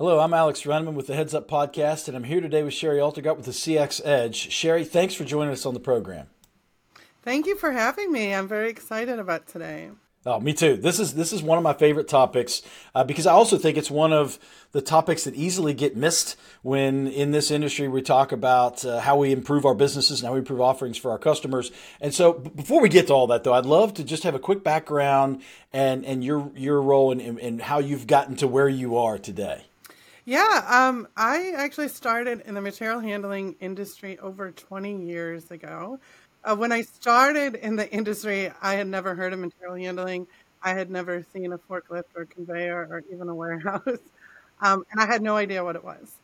Hello, I'm Alex Runman with the Heads Up Podcast, and I'm here today with Shari Altergott with the CX Edge. Shari, thanks for joining us on the program. Thank you for having me. I'm very excited about today. Oh, me too. This is this is one of my favorite topics uh, because I also think it's one of the topics that easily get missed when in this industry we talk about uh, how we improve our businesses and how we improve offerings for our customers. And so, b- before we get to all that, though, I'd love to just have a quick background and and your your role and, and how you've gotten to where you are today. Yeah, um, I actually started in the material handling industry over 20 years ago. Uh, when I started in the industry, I had never heard of material handling. I had never seen a forklift or conveyor or even a warehouse. Um, and I had no idea what it was.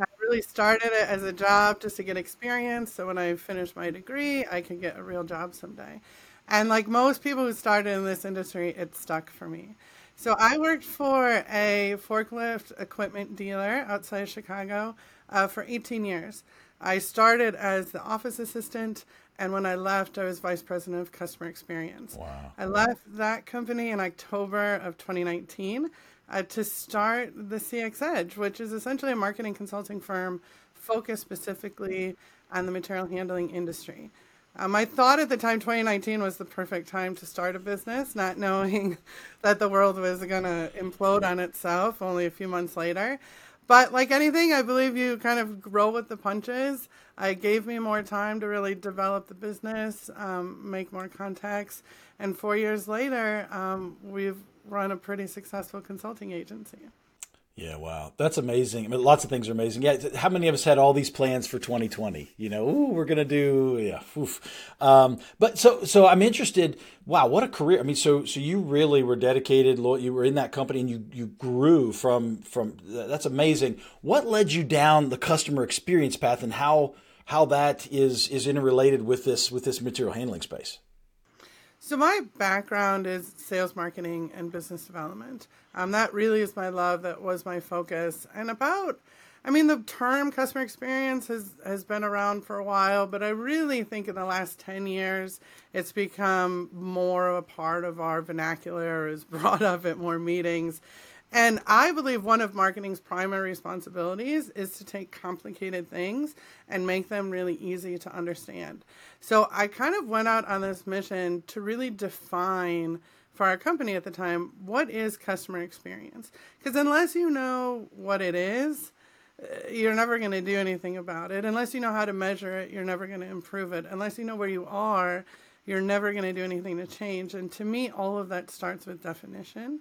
I really started it as a job just to get experience. So when I finished my degree, I could get a real job someday. And like most people who started in this industry, it stuck for me. So I worked for a forklift equipment dealer outside of Chicago uh, for 18 years. I started as the office assistant, and when I left, I was vice president of customer experience. Wow. I left that company in October of 2019 uh, to start the CX Edge, which is essentially a marketing consulting firm focused specifically on the material handling industry. Um, I thought at the time 2019 was the perfect time to start a business, not knowing that the world was going to implode on itself only a few months later. But like anything, I believe you kind of grow with the punches. It gave me more time to really develop the business, um, make more contacts, and four years later, um, we've run a pretty successful consulting agency. Yeah, wow, that's amazing. I mean, lots of things are amazing. Yeah, how many of us had all these plans for 2020? You know, ooh, we're gonna do yeah. Um, but so so I'm interested. Wow, what a career! I mean, so so you really were dedicated. You were in that company, and you you grew from from. That's amazing. What led you down the customer experience path, and how how that is is interrelated with this with this material handling space? So my background is sales, marketing, and business development. Um, that really is my love. That was my focus. And about, I mean, the term customer experience has has been around for a while, but I really think in the last ten years, it's become more of a part of our vernacular. Is brought up at more meetings. And I believe one of marketing's primary responsibilities is to take complicated things and make them really easy to understand. So I kind of went out on this mission to really define for our company at the time what is customer experience? Because unless you know what it is, uh, you're never going to do anything about it. Unless you know how to measure it, you're never going to improve it. Unless you know where you are, you're never going to do anything to change. And to me, all of that starts with definition.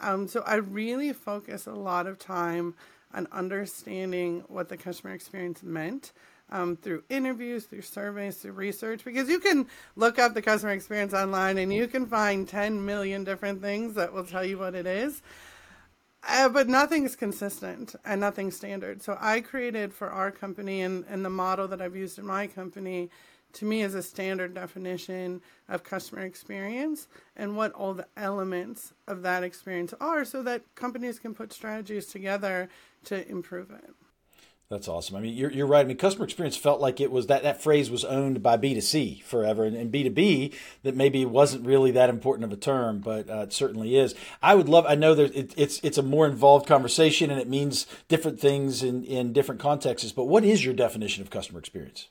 Um, so I really focus a lot of time on understanding what the customer experience meant um, through interviews, through surveys, through research, because you can look up the customer experience online and you can find 10 million different things that will tell you what it is. Uh, but nothing's consistent and nothing's standard. So I created for our company and, and the model that I've used in my company to me is a standard definition of customer experience and what all the elements of that experience are so that companies can put strategies together to improve it. That's awesome. I mean, you're, you're right. I mean, customer experience felt like it was that that phrase was owned by B2C forever, and, and B2B that maybe wasn't really that important of a term, but uh, it certainly is. I would love. I know that it, it's it's a more involved conversation, and it means different things in in different contexts. But what is your definition of customer experience?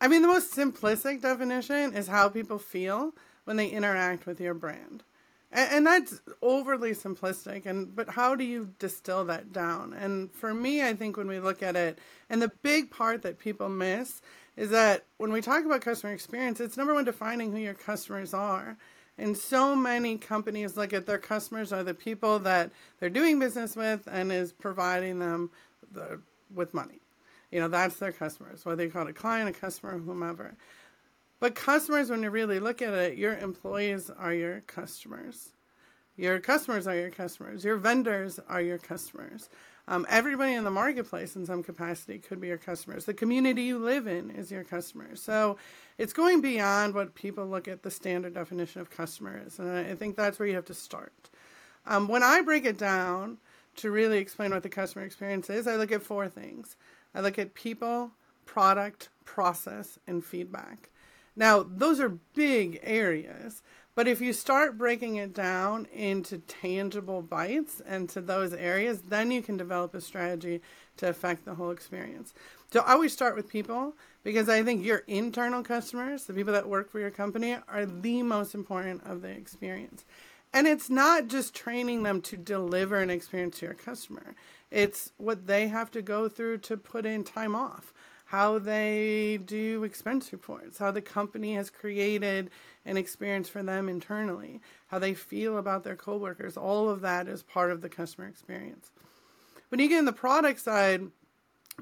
I mean, the most simplistic definition is how people feel when they interact with your brand. And, and, that's overly simplistic and but how do you distill that down? And for me, I think when we look at it, and the big part that people miss is that when we talk about customer experience, it's number one defining who your customers are. And so many companies look at their customers are the people that they're doing business with and is providing them the, with money. You know, that's their customers, whether you call it a client, a customer, whomever. But customers, when you really look at it, your employees are your customers. Your customers are your customers. Your vendors are your customers. Um, everybody in the marketplace, in some capacity, could be your customers. The community you live in is your customers. So it's going beyond what people look at the standard definition of customers. And I think that's where you have to start. Um, when I break it down to really explain what the customer experience is, I look at four things. I look at people, product, process, and feedback. Now, those are big areas, But if you start breaking it down into tangible bites and to those areas, then you can develop a strategy to affect the whole experience. So I always start with people because I think your internal customers, the people that work for your company, are the most important of the experience. And it's not just training them to deliver an experience to your customer. It's what they have to go through to put in time off, how they do expense reports, how the company has created an experience for them internally, how they feel about their coworkers. All of that is part of the customer experience. When you get in the product side,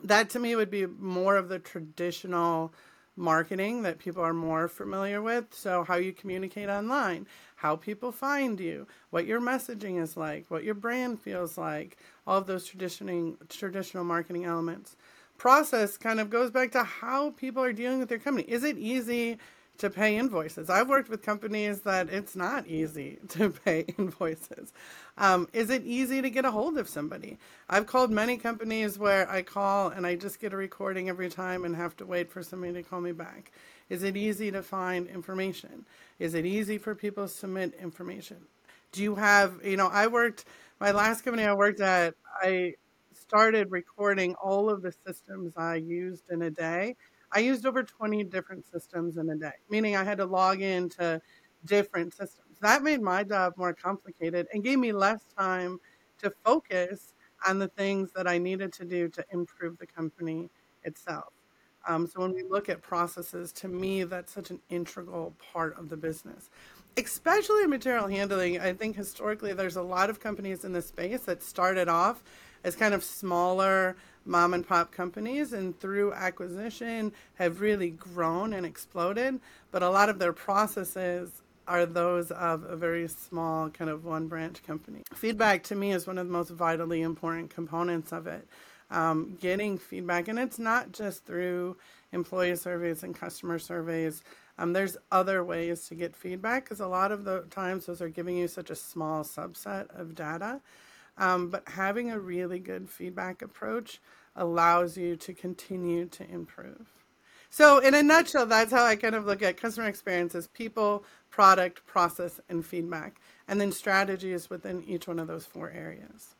that to me would be more of the traditional marketing that people are more familiar with. So, how you communicate online, how people find you, what your messaging is like, what your brand feels like, all of those traditional traditional marketing elements. Process kind of goes back to how people are dealing with their company. Is it easy to pay invoices. I've worked with companies that it's not easy to pay invoices. Um, is it easy to get a hold of somebody? I've called many companies where I call and I just get a recording every time and have to wait for somebody to call me back. Is it easy to find information? Is it easy for people to submit information? Do you have, you know, I worked, my last company I worked at, I started recording all of the systems I used in a day I used over 20 different systems in a day, meaning I had to log into different systems. That made my job more complicated and gave me less time to focus on the things that I needed to do to improve the company itself. Um, so when we look at processes, to me, that's such an integral part of the business. Especially in material handling, I think historically there's a lot of companies in this space that started off as kind of smaller mom and pop companies and through acquisition have really grown and exploded. But a lot of their processes are those of a very small kind of one branch company. Feedback to me is one of the most vitally important components of it. Um, getting feedback, and it's not just through employee surveys and customer surveys. Um, there's other ways to get feedback because a lot of the times those are giving you such a small subset of data. Um, but having a really good feedback approach allows you to continue to improve. So, in a nutshell, that's how I kind of look at customer experience as people, product, process, and feedback, and then strategies within each one of those four areas.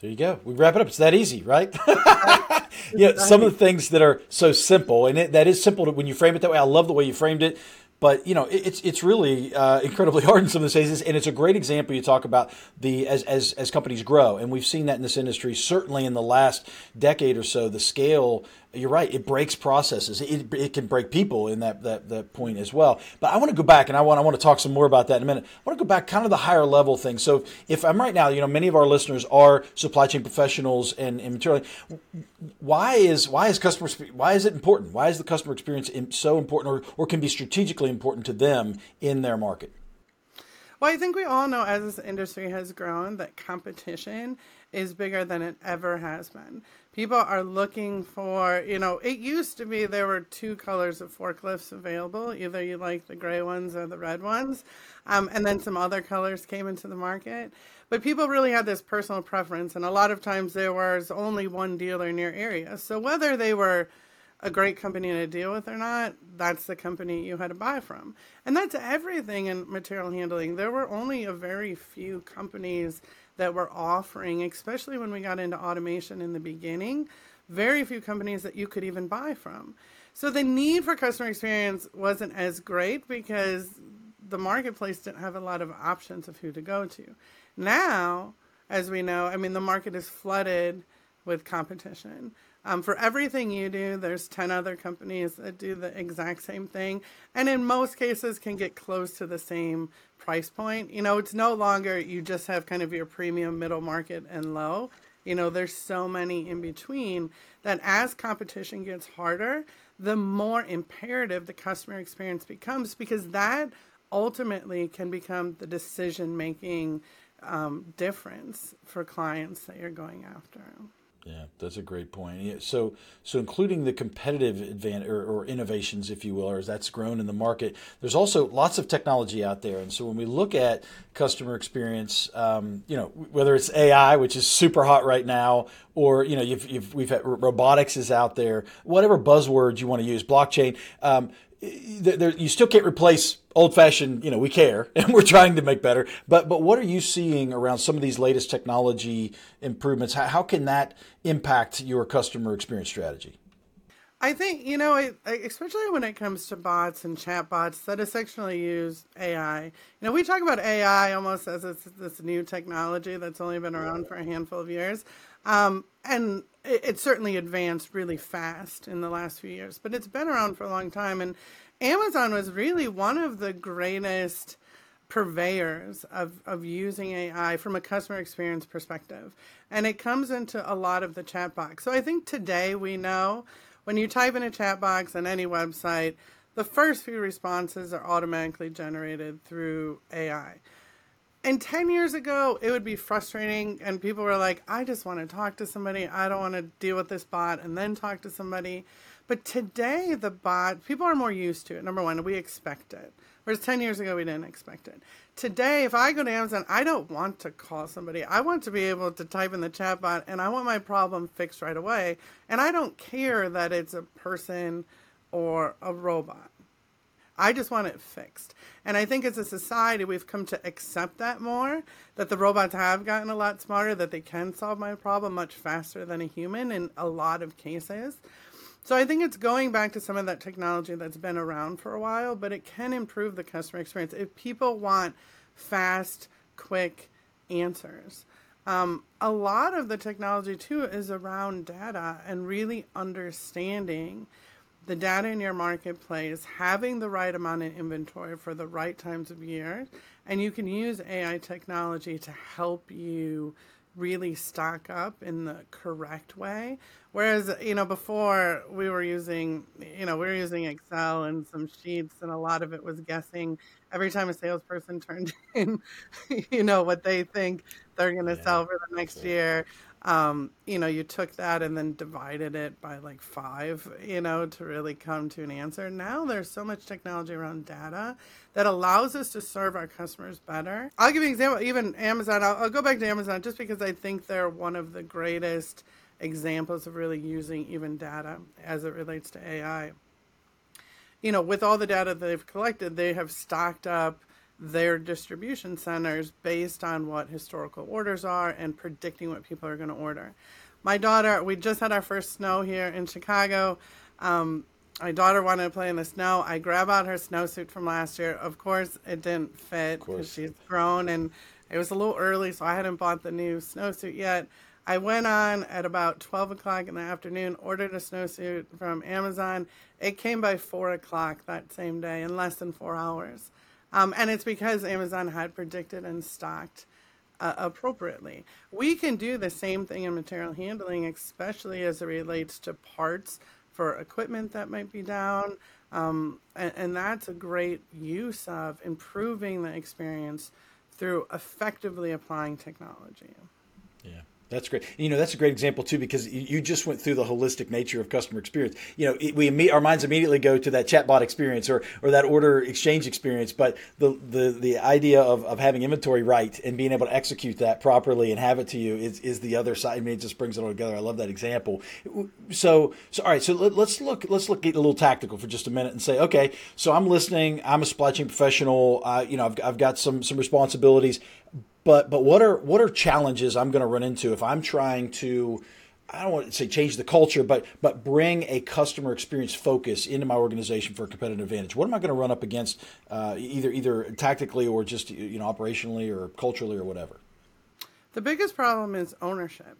There you go. We wrap it up. It's that easy, right? yeah, some of the things that are so simple, and it, that is simple to, when you frame it that way. I love the way you framed it but you know it's it's really uh, incredibly hard in some of the cases, and it's a great example. You talk about the as as as companies grow, and we've seen that in this industry. Certainly in the last decade or so, the scale you're right. It breaks processes. It, it can break people in that, that that point as well. But I want to go back, and I want I want to talk some more about that in a minute. I want to go back, kind of the higher level thing. So if I'm right now, you know, many of our listeners are supply chain professionals and, and material. Why is why is customer why is it important? Why is the customer experience so important, or or can be strategically important to them in their market? Well, I think we all know as this industry has grown that competition is bigger than it ever has been people are looking for, you know, it used to be there were two colors of forklifts available. Either you like the gray ones or the red ones. Um, and then some other colors came into the market. But people really had this personal preference. And a lot of times there was only one dealer your area. So whether they were a great company to deal with or not, that's the company you had to buy from. And that's everything in material handling. There were only a very few companies that were offering, especially when we got into automation in the beginning, very few companies that you could even buy from. So the need for customer experience wasn't as great because the marketplace didn't have a lot of options of who to go to. Now, as we know, I mean, the market is flooded with competition. Um, for everything you do, there's 10 other companies that do the exact same thing, and in most cases can get close to the same price point. You know, it's no longer you just have kind of your premium, middle market, and low. You know, there's so many in between that as competition gets harder, the more imperative the customer experience becomes because that ultimately can become the decision making um, difference for clients that you're going after. Yeah, that's a great point. So, so including the competitive advantage or, or, innovations, if you will, or as that's grown in the market, there's also lots of technology out there. And so, when we look at customer experience, um, you know, whether it's AI, which is super hot right now, or you know, you've, you've, we've had robotics is out there, whatever buzzwords you want to use, blockchain. Um, you still can't replace old fashioned, you know, we care and we're trying to make better. But but what are you seeing around some of these latest technology improvements? How, how can that impact your customer experience strategy? I think you know, especially when it comes to bots and chatbots that essentially use AI. You know, we talk about AI almost as it's this new technology that's only been around for a handful of years, um, and it, it certainly advanced really fast in the last few years. But it's been around for a long time, and Amazon was really one of the greatest purveyors of, of using AI from a customer experience perspective. And it comes into a lot of the chat box. So I think today we know when you type in a chat box on any website, the first few responses are automatically generated through AI. And 10 years ago, it would be frustrating, and people were like, I just want to talk to somebody. I don't want to deal with this bot and then talk to somebody. But today, the bot, people are more used to it. Number one, we expect it. Whereas 10 years ago, we didn't expect it. Today, if I go to Amazon, I don't want to call somebody. I want to be able to type in the chatbot and I want my problem fixed right away. And I don't care that it's a person or a robot. I just want it fixed. And I think as a society, we've come to accept that more that the robots have gotten a lot smarter, that they can solve my problem much faster than a human in a lot of cases. So I think it's going back to some of that technology that's been around for a while, but it can improve the customer experience if people want fast, quick answers. Um, a lot of the technology too is around data and really understanding the data in your marketplace, having the right amount of inventory for the right times of year, and you can use AI technology to help you really stock up in the correct way. Whereas, you know, before we were using, you know, we were using Excel and some sheets, and a lot of it was guessing. Every time a salesperson turned in, you know, what they think they're going to yeah. sell for the next year, um, you know, you took that and then divided it by like five, you know, to really come to an answer. Now there's so much technology around data that allows us to serve our customers better. I'll give you an example, even Amazon, I'll, I'll go back to Amazon just because I think they're one of the greatest examples of really using even data as it relates to AI. You know, with all the data they've collected, they have stocked up their distribution centers based on what historical orders are and predicting what people are going to order. My daughter, we just had our first snow here in Chicago. Um, my daughter wanted to play in the snow. I grab out her snowsuit from last year. Of course, it didn't fit because she's grown and it was a little early, so I hadn't bought the new snowsuit yet. I went on at about 12 o'clock in the afternoon, ordered a snowsuit from Amazon. It came by 4 o'clock that same day in less than four hours. Um, and it's because Amazon had predicted and stocked uh, appropriately. We can do the same thing in material handling, especially as it relates to parts for equipment that might be down. Um, and, and that's a great use of improving the experience through effectively applying technology. That's great. You know, that's a great example too because you just went through the holistic nature of customer experience. You know, we our minds immediately go to that chatbot experience or or that order exchange experience, but the the the idea of, of having inventory right and being able to execute that properly and have it to you is, is the other side. I mean, it just brings it all together. I love that example. So so all right, so let, us look let's look get a little tactical for just a minute and say, okay, so I'm listening. I'm a supply chain professional. Uh, you know, I've I've got some some responsibilities but but what are what are challenges I'm going to run into if I'm trying to I don't want to say change the culture, but but bring a customer experience focus into my organization for a competitive advantage. What am I going to run up against, uh, either either tactically or just you know operationally or culturally or whatever? The biggest problem is ownership.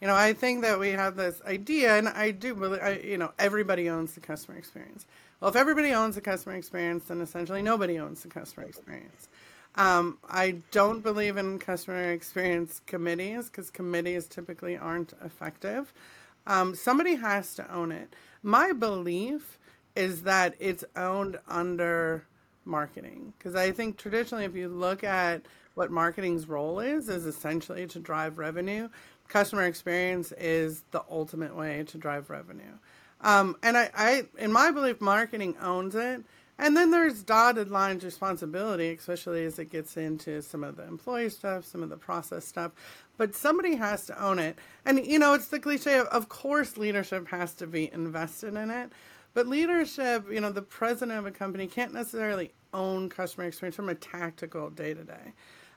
You know, I think that we have this idea, and I do believe, I, you know, everybody owns the customer experience. Well, if everybody owns the customer experience, then essentially nobody owns the customer experience. Um, I don't believe in customer experience committees because committees typically aren't effective. Um, somebody has to own it. My belief is that it's owned under marketing because I think traditionally, if you look at what marketing's role is, is essentially to drive revenue. Customer experience is the ultimate way to drive revenue. Um, and I, I, in my belief, marketing owns it and then there's dotted lines responsibility, especially as it gets into some of the employee stuff, some of the process stuff. But somebody has to own it. And, you know, it's the cliche of, of course, leadership has to be invested in it. But leadership, you know, the president of a company can't necessarily own customer experience from a tactical day to day.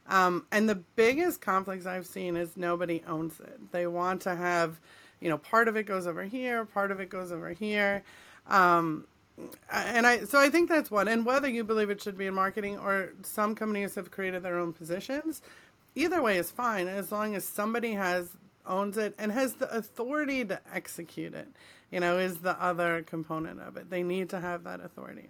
And the biggest conflicts I've seen is nobody owns it. They want to have, you know, part of it goes over here, part of it goes over here. Um, and I so I think that's one. And whether you believe it should be in marketing or some companies have created their own positions, either way is fine as long as somebody has owns it and has the authority to execute it. You know, is the other component of it. They need to have that authority.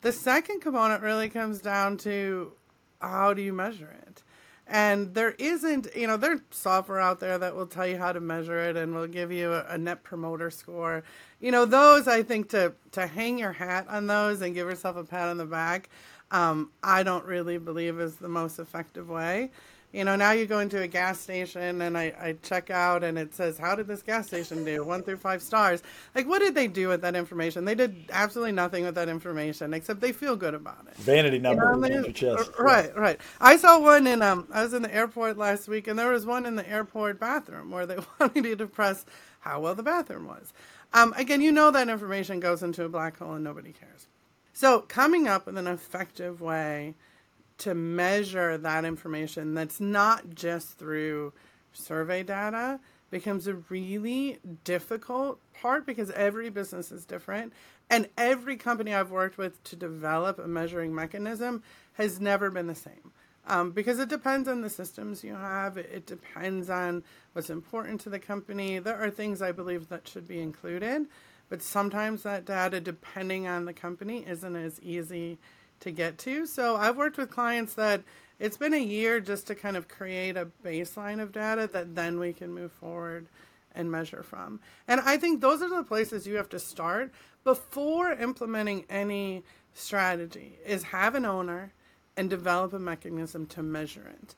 The second component really comes down to how do you measure it? And there isn't, you know, there's software out there that will tell you how to measure it and will give you a, a, net promoter score. You know, those I think to to hang your hat on those and give yourself a pat on the back, um, I don't really believe is the most effective way you know, now you go into a gas station and I, I check out and it says, How did this gas station do? One through five stars. Like, what did they do with that information? They did absolutely nothing with that information except they feel good about it. Vanity number you know on your chest. Right, right. I saw one in, um, I was in the airport last week and there was one in the airport bathroom where they wanted you to press how well the bathroom was. Um, again, you know that information goes into a black hole and nobody cares. So, coming up with an effective way to measure that information that's not just through survey data becomes a really difficult part because every business is different and every company I've worked with to develop a measuring mechanism has never been the same. Um, because it depends on the systems you have. It depends on what's important to the company. There are things I believe that should be included, but sometimes that data, depending on the company, isn't as easy to get to. So I've worked with clients that it's been a year just to kind of create a baseline of data that then we can move forward and measure from. And I think those are the places you have to start before implementing any strategy is have an owner and develop a mechanism to measure it.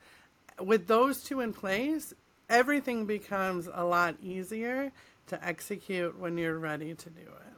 With those two in place, everything becomes a lot easier to execute when you're ready to do it.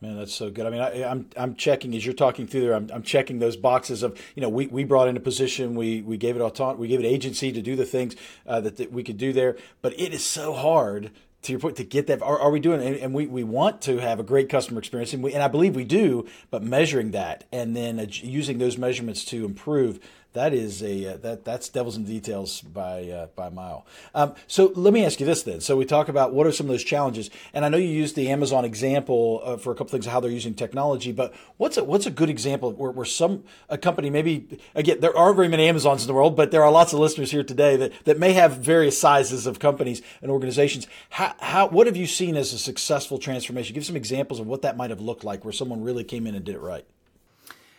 Man, that's so good. I mean, I, am I'm, I'm checking as you're talking through there. I'm, I'm checking those boxes of you know we, we brought in a position we we gave it auto- we gave it agency to do the things uh, that, that we could do there, but it is so hard to your point to get that are, are we doing and, and, we, we want to have a great customer experience and, we, and i believe we do but measuring that and then uh, using those measurements to improve that is a uh, that that's devils in details by uh, by mile. Um, so let me ask you this then. So we talk about what are some of those challenges, and I know you used the Amazon example uh, for a couple things of how they're using technology, but what's a, what's a good example where, where some a company maybe again there aren't very many Amazons in the world, but there are lots of listeners here today that that may have various sizes of companies and organizations. How, how what have you seen as a successful transformation? Give some examples of what that might have looked like, where someone really came in and did it right.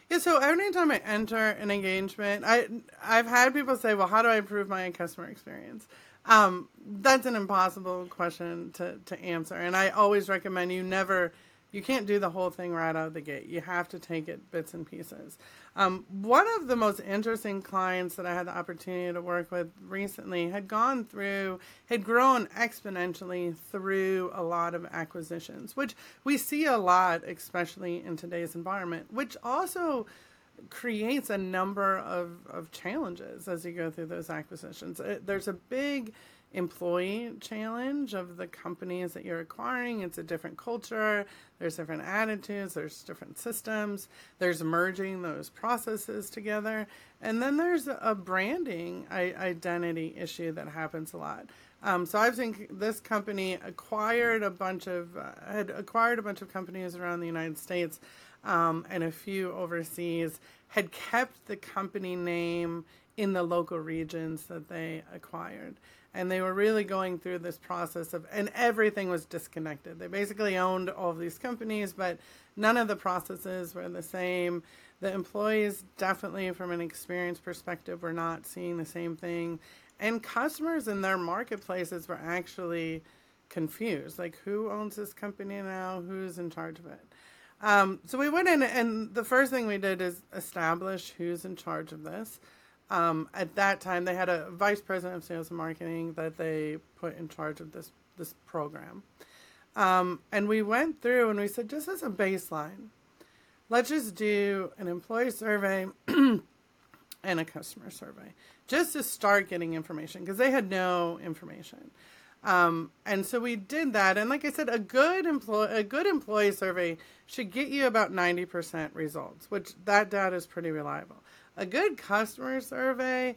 Yeah, so every time I enter an engagement, I I've had people say, "Well, how do I improve my customer experience?" Um, that's an impossible question to to answer, and I always recommend you never you can't do the whole thing right out of the gate. You have to take it bits and pieces. Um, one of the most interesting clients that I had the opportunity to work with recently had gone through, had grown exponentially through a lot of acquisitions, which we see a lot, especially in today's environment, which also creates a number of, of challenges as you go through those acquisitions. Uh, there's a big employee challenge of the companies that you're acquiring. It's a different culture, there's different attitudes, there's different systems, there's merging those processes together. And then there's a branding identity issue that happens a lot. Um, so I've seen this company acquired a bunch of uh, had acquired a bunch of companies around the United States um, and a few overseas. Had kept the company name in the local regions that they acquired and they were really going through this process of and everything was disconnected. They basically owned all of these companies but none of the processes were the same. The employees definitely from an experience perspective were not seeing the same thing. And customers in their marketplaces were actually confused. Like who owns this company now? Who's in charge of it? Um, so we went in and the first thing we did is establish who's in charge of this um, at that time, they had a vice president of sales and marketing that they put in charge of this this program. Um, and we went through and we said, just as a baseline, let's just do an employee survey and a customer survey just to start getting information because they had no information. Um, and so we did that. And like I said, a good employee, a good employee survey should get you about 90% results, which that data is pretty reliable. A good customer survey,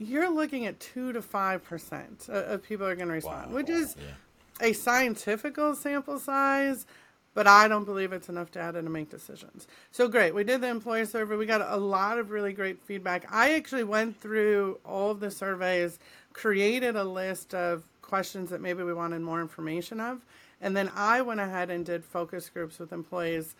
you're looking at two to five percent of people are going to respond, wow. which is yeah. a scientific sample size, but I don't believe it's enough data to make decisions. So great, we did the employee survey. We got a lot of really great feedback. I actually went through all of the surveys, created a list of questions that maybe we wanted more information of, and then I went ahead and did focus groups with employees.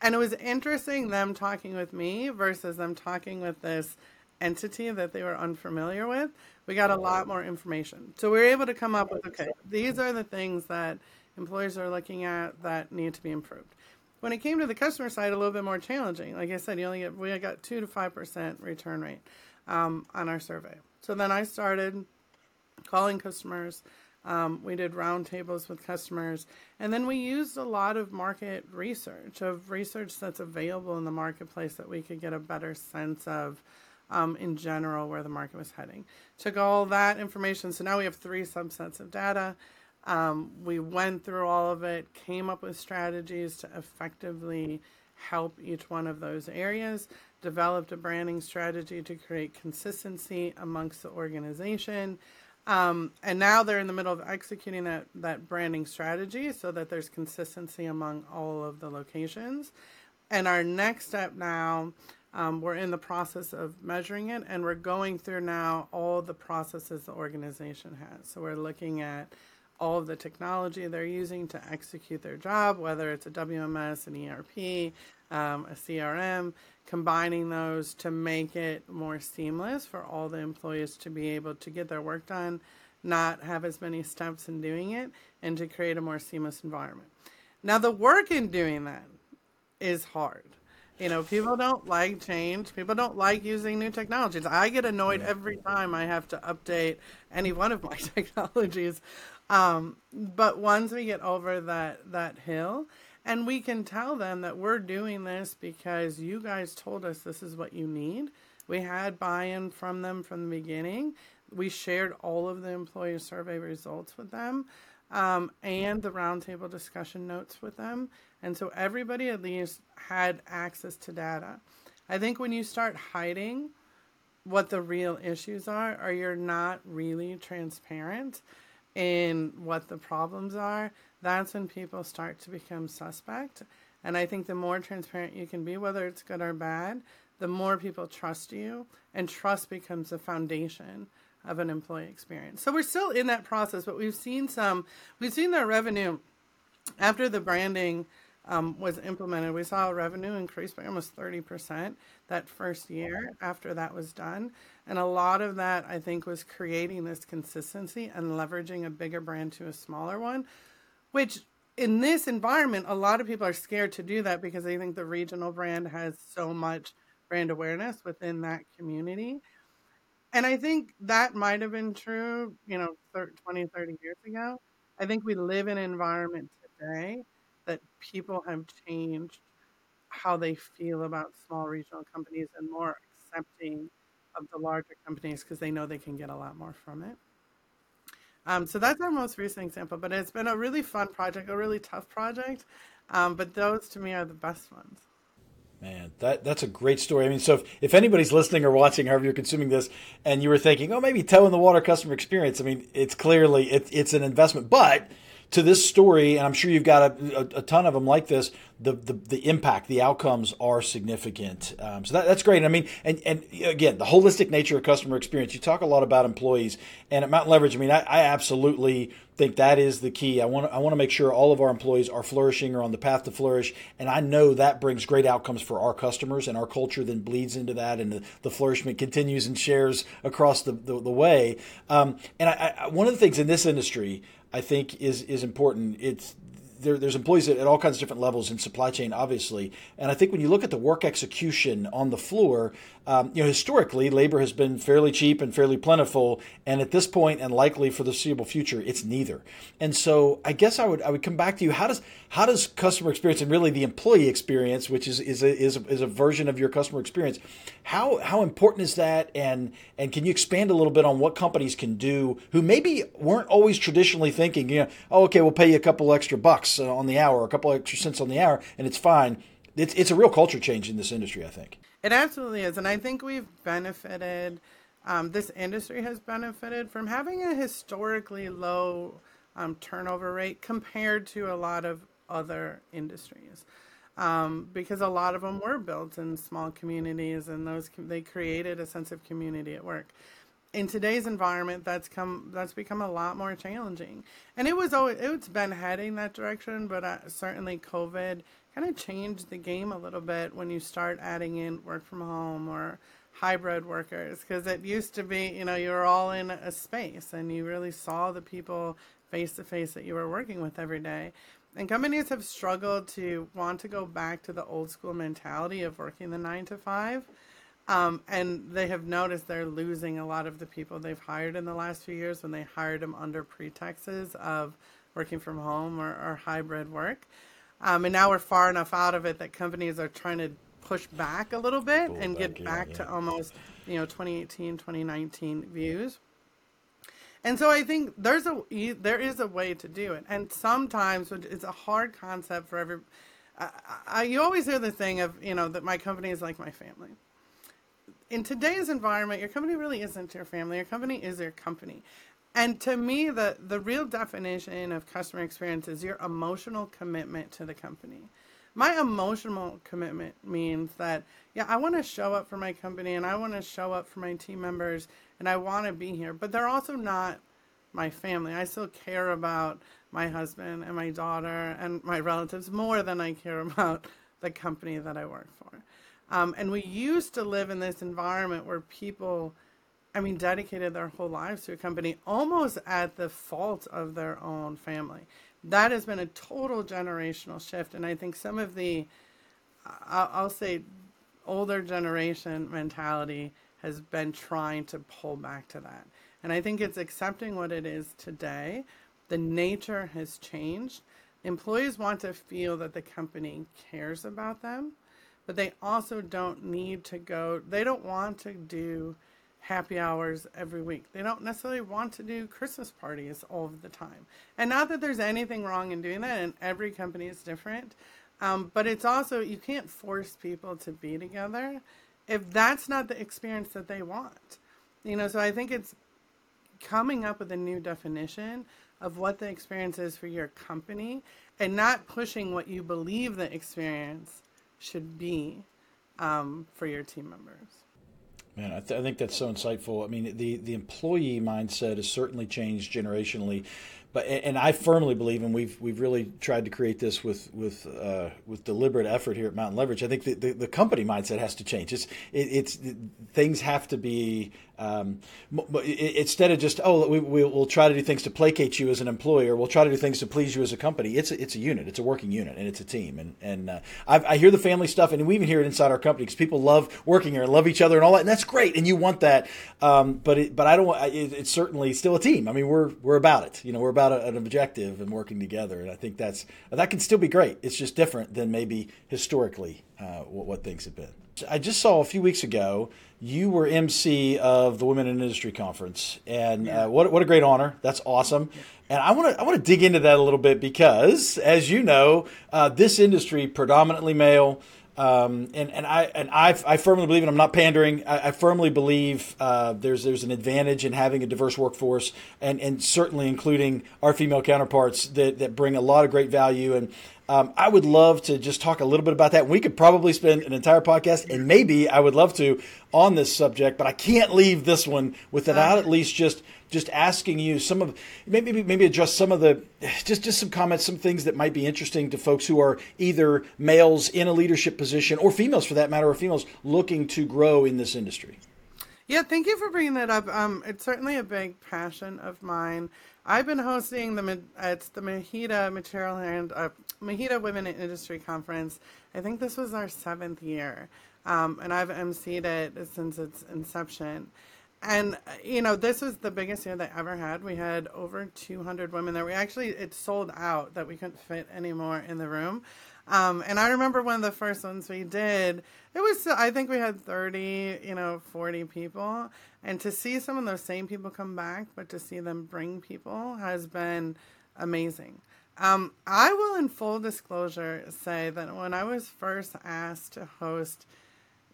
And it was interesting them talking with me versus them talking with this entity that they were unfamiliar with. We got a lot more information. So we were able to come up with okay, these are the things that employers are looking at that need to be improved. When it came to the customer side, a little bit more challenging. Like I said, you only get we got two to five percent return rate um, on our survey. So then I started calling customers. Um, we did roundtables with customers, and then we used a lot of market research of research that's available in the marketplace that we could get a better sense of um, in general where the market was heading. Took all that information, so now we have three subsets of data. Um, we went through all of it, came up with strategies to effectively help each one of those areas, developed a branding strategy to create consistency amongst the organization. Um, and now they're in the middle of executing that, that branding strategy so that there's consistency among all of the locations. And our next step now um, we're in the process of measuring it, and we're going through now all the processes the organization has. So we're looking at all of the technology they're using to execute their job, whether it's a WMS, an ERP, um, a CRM, combining those to make it more seamless for all the employees to be able to get their work done, not have as many steps in doing it, and to create a more seamless environment. Now, the work in doing that is hard. You know, people don't like change. People don't like using new technologies. I get annoyed every time I have to update any one of my technologies. Um, but once we get over that that hill, and we can tell them that we're doing this because you guys told us this is what you need. We had buy-in from them from the beginning. We shared all of the employee survey results with them um, and the roundtable discussion notes with them. And so everybody at least had access to data. I think when you start hiding what the real issues are, or you're not really transparent in what the problems are, that's when people start to become suspect. And I think the more transparent you can be, whether it's good or bad, the more people trust you, and trust becomes the foundation of an employee experience. So we're still in that process, but we've seen some, we've seen their revenue after the branding um, was implemented. We saw revenue increase by almost 30% that first year after that was done. And a lot of that, I think, was creating this consistency and leveraging a bigger brand to a smaller one, which in this environment, a lot of people are scared to do that because they think the regional brand has so much brand awareness within that community and I think that might have been true, you know, 30, 20, 30 years ago. I think we live in an environment today that people have changed how they feel about small regional companies and more accepting of the larger companies because they know they can get a lot more from it. Um, so that's our most recent example, but it's been a really fun project, a really tough project. Um, but those to me are the best ones. Man, that that's a great story. I mean, so if, if anybody's listening or watching, however you're consuming this, and you were thinking, oh, maybe toe in the water customer experience, I mean, it's clearly it, it's an investment, but to this story, and I'm sure you've got a, a, a ton of them like this. The, the, the impact, the outcomes are significant. Um, so that, that's great. I mean, and and again, the holistic nature of customer experience. You talk a lot about employees, and at Mountain Leverage, I mean, I, I absolutely think that is the key. I want I want to make sure all of our employees are flourishing or on the path to flourish, and I know that brings great outcomes for our customers, and our culture then bleeds into that, and the, the flourishment continues and shares across the the, the way. Um, and I, I, one of the things in this industry I think is is important. It's there, there's employees at, all kinds of different levels in supply chain, obviously. And I think when you look at the work execution on the floor, um, you know, historically, labor has been fairly cheap and fairly plentiful, and at this point, and likely for the foreseeable future, it's neither. And so, I guess I would I would come back to you. How does how does customer experience and really the employee experience, which is is a, is a, is a version of your customer experience, how how important is that? And and can you expand a little bit on what companies can do who maybe weren't always traditionally thinking, you know, oh, okay, we'll pay you a couple extra bucks uh, on the hour, a couple extra cents on the hour, and it's fine. It's it's a real culture change in this industry, I think. It absolutely is. And I think we've benefited, um, this industry has benefited from having a historically low um, turnover rate compared to a lot of other industries. Um, because a lot of them were built in small communities and those they created a sense of community at work. In today's environment, that's come that's become a lot more challenging, and it was always it's been heading that direction. But uh, certainly, COVID kind of changed the game a little bit when you start adding in work from home or hybrid workers because it used to be you know you were all in a space and you really saw the people face to face that you were working with every day and companies have struggled to want to go back to the old school mentality of working the nine to five um, and they have noticed they're losing a lot of the people they've hired in the last few years when they hired them under pretexts of working from home or, or hybrid work um, and now we're far enough out of it that companies are trying to push back a little bit Pull and back get back yeah. to almost, you know, 2018, 2019 views. And so I think there's a there is a way to do it, and sometimes it's a hard concept for every. I, I, you always hear the thing of you know that my company is like my family. In today's environment, your company really isn't your family. Your company is your company, and to me, the, the real definition of customer experience is your emotional commitment to the company. My emotional commitment means that, yeah, I want to show up for my company and I want to show up for my team members and I want to be here, but they're also not my family. I still care about my husband and my daughter and my relatives more than I care about the company that I work for. Um, and we used to live in this environment where people I mean, dedicated their whole lives to a company almost at the fault of their own family. That has been a total generational shift. And I think some of the, I'll say, older generation mentality has been trying to pull back to that. And I think it's accepting what it is today. The nature has changed. Employees want to feel that the company cares about them, but they also don't need to go, they don't want to do happy hours every week. They don't necessarily want to do Christmas parties all the time. And not that there's anything wrong in doing that, and every company is different. Um, but it's also, you can't force people to be together if that's not the experience that they want. You know, so I think it's coming up with a new definition of what the experience is for your company and not pushing what you believe the experience should be um, for your team members. Man, I, th- I, think that's so insightful. I mean, the the employee mindset has certainly changed generationally, but and I firmly believe, and we've we've really tried to create this with with uh, with deliberate effort here at Mountain Leverage. I think the, the, the company mindset has to change. It's it, it's things have to be um, instead of just oh we, we'll try to do things to placate you as an employer we'll try to do things to please you as a company. It's a, it's a unit. It's a working unit and it's a team. And and uh, i hear the family stuff and we even hear it inside our company because people love working here and love each other and all that and that's great and you want that. Um, but it, but I don't it, it's certainly still a team. I mean we're we're about it. You know we're about a, an objective and working together and I think that's that can still be great it's just different than maybe historically uh, what, what things have been I just saw a few weeks ago you were MC of the Women in Industry Conference, and yeah. uh, what what a great honor! That's awesome. And I want to I want to dig into that a little bit because, as you know, uh, this industry predominantly male. Um, and and I and I, I firmly believe, and I'm not pandering. I, I firmly believe uh, there's there's an advantage in having a diverse workforce, and and certainly including our female counterparts that that bring a lot of great value. And um, I would love to just talk a little bit about that. We could probably spend an entire podcast, and maybe I would love to on this subject, but I can't leave this one without at least just just asking you some of maybe maybe address some of the just just some comments, some things that might be interesting to folks who are either males in a leadership position or females, for that matter, or females looking to grow in this industry. Yeah, thank you for bringing that up. Um, it's certainly a big passion of mine. I've been hosting the it's the MHEDA Material and uh, MHEDA Women in Industry Conference. I think this was our seventh year, um, and I've emceed it since its inception. And you know, this was the biggest year they ever had. We had over 200 women there. We actually it sold out that we couldn't fit anymore in the room. Um, and I remember one of the first ones we did, it was, I think we had 30, you know, 40 people. And to see some of those same people come back, but to see them bring people has been amazing. Um, I will, in full disclosure, say that when I was first asked to host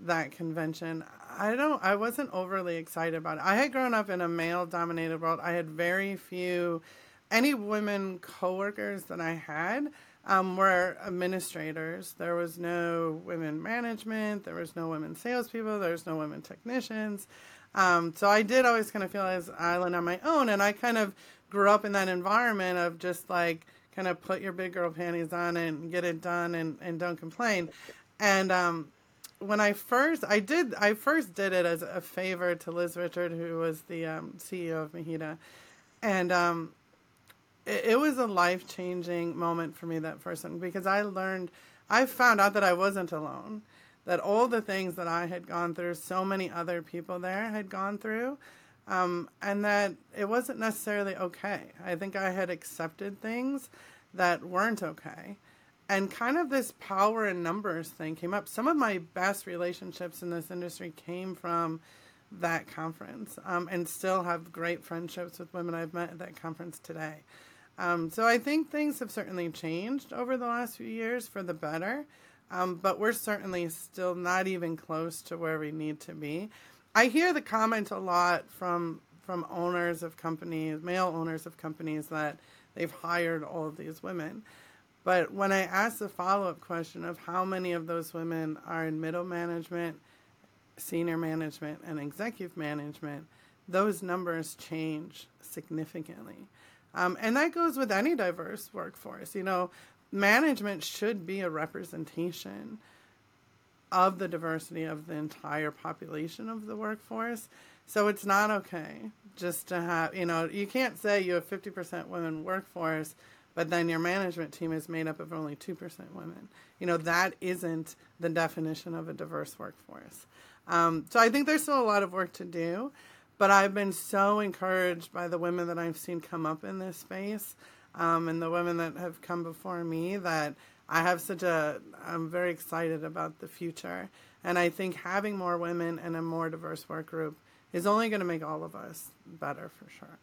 that convention, I don't, I wasn't overly excited about it. I had grown up in a male dominated world. I had very few, any women coworkers that I had um, were administrators. There was no women management. There was no women salespeople. There was no women technicians. Um, so I did always kind of feel as island on my own, and I kind of grew up in that environment of just like kind of put your big girl panties on and get it done and, and don't complain. And um, when I first, I did, I first did it as a favor to Liz Richard, who was the um, CEO of MHEDA, and um, it, it was a life changing moment for me that first one because I learned, I found out that I wasn't alone, that all the things that I had gone through, so many other people there had gone through, um, and that it wasn't necessarily okay. I think I had accepted things that weren't okay. And kind of this power in numbers thing came up. Some of my best relationships in this industry came from that conference um, and still have great friendships with women I've met at that conference today. Um, so I think things have certainly changed over the last few years for the better, um, but we're certainly still not even close to where we need to be. I hear the comment a lot from from owners of companies, male owners of companies, that they've hired all of these women. But when I ask the follow up question of how many of those women are in middle management, senior management, and executive management, those numbers change significantly. Um, and that goes with any diverse workforce. You know, management should be a representation of the diversity of the entire population of the workforce. So it's not okay just to have, you know, you can't say you have 50% women workforce, but then your management team is made up of only 2% women. You know, that isn't the definition of a diverse workforce. Um, so I think there's still a lot of work to do. But I've been so encouraged by the women that I've seen come up in this space um, and the women that have come before me that I have such a, I'm very excited about the future. And I think having more women and a more diverse work group is only going to make all of us better for sure.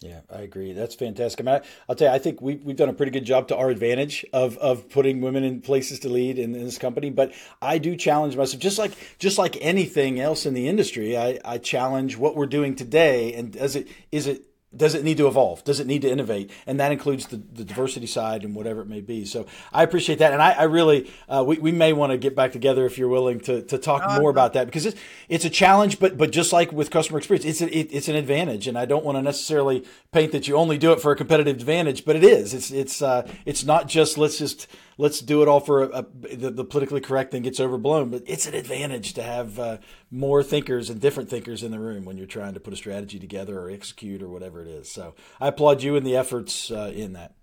Yeah, I agree. That's fantastic. I mean, I, will tell you, I think we, we've done a pretty good job to our advantage of, of putting women in places to lead in, in this company. But I do challenge myself, just like just like anything else in the industry. I, I challenge what we're doing today, and does it is it does it need to evolve? Does it need to innovate? And that includes the, the diversity side and whatever it may be. So I appreciate that. And I, I really, uh, we, we may want to get back together if you're willing to, to talk uh, more about that because it's, it's a challenge, but, but just like with customer experience, it's, a, it, it's an advantage. And I don't want to necessarily paint that you only do it for a competitive advantage, but it is. It's, it's, uh, it's not just let's just, let's do it all for a, a, the, the, politically correct thing gets overblown. But it's an advantage to have uh, more thinkers and different thinkers in the room when you're trying to put a strategy together or execute or whatever it is. So I applaud you and the efforts uh, in that.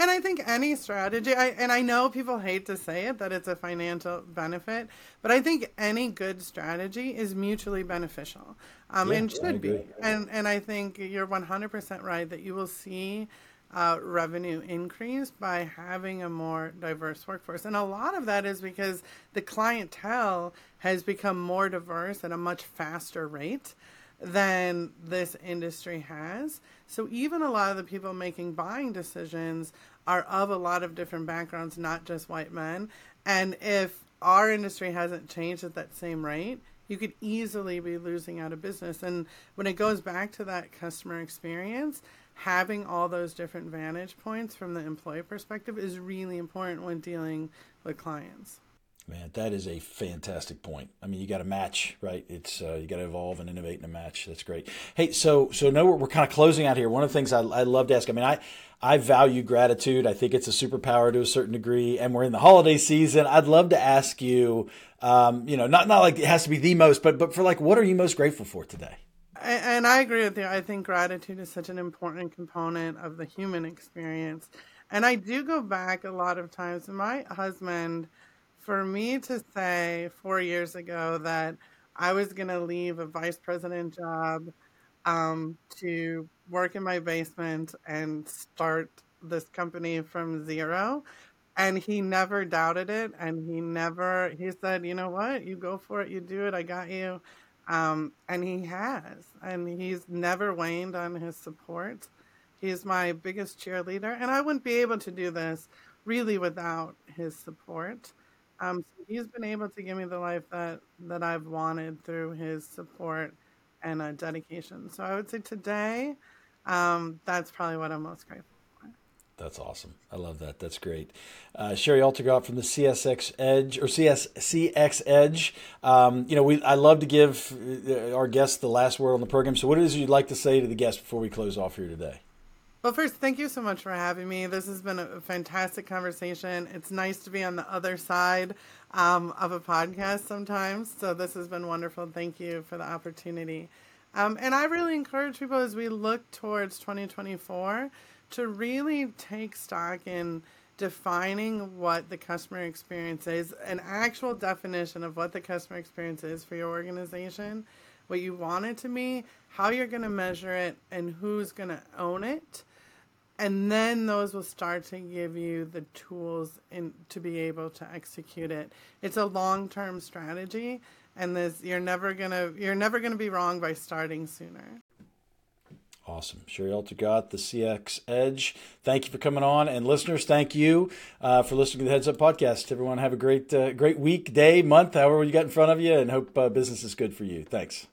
And I think any strategy, I, and I know people hate to say it that it's a financial benefit, but I think any good strategy is mutually beneficial, um, yeah, and should be. And and I think you're 100% right that you will see uh, revenue increase by having a more diverse workforce. And a lot of that is because the clientele has become more diverse at a much faster rate than this industry has. So even a lot of the people making buying decisions are of a lot of different backgrounds, not just white men. And if our industry hasn't changed at that same rate, you could easily be losing out of business. And when it goes back to that customer experience, having all those different vantage points from the employee perspective is really important when dealing with clients. Man, that is a fantastic point. I mean, you got to match, right? It's uh, you got to evolve and innovate in a match. That's great. Hey, so so no, we're, we're kind of closing out here. One of the things I, I love to ask. I mean, I I value gratitude. I think it's a superpower to a certain degree, and we're in the holiday season. I'd love to ask you, um, you know, not not like it has to be the most, but but for like, what are you most grateful for today? And I agree with you. I think gratitude is such an important component of the human experience. And I do go back a lot of times. To my husband, for me to say four years ago that I was going to leave a vice president job um, to work in my basement and start this company from zero. And he never doubted it. And he never, he said, you know what? You go for it. You do it. I got you. Um, and he has. And he's never waned on his support. He's my biggest cheerleader. And I wouldn't be able to do this really without his support. Um, so he's been able to give me the life that, that I've wanted through his support and uh, dedication. So I would say today, um, that's probably what I'm most grateful. That's awesome. I love that. That's great. Uh, Shari Altergott from the CSX Edge or CS CX Edge. Um, you know, we I love to give uh, our guests the last word on the program. So, what is it you'd like to say to the guests before we close off here today? Well, first, thank you so much for having me. This has been a fantastic conversation. It's nice to be on the other side um, of a podcast sometimes. So, this has been wonderful. Thank you for the opportunity. Um, and I really encourage people as we look towards 2024 to really take stock in defining what the customer experience is, an actual definition of what the customer experience is for your organization, what you want it to be, how you're going to measure it, and who's going to own it. And then those will start to give you the tools in to be able to execute it. It's a long-term strategy and this you're never gonna you're never gonna be wrong by starting sooner Awesome. Shari Altergott, the CX Edge. Thank you for coming on. And listeners, thank you uh, for listening to the Heads Up Podcast. Everyone have a great, uh, great week, day, month, however you got in front of you, and hope uh, business is good for you. Thanks.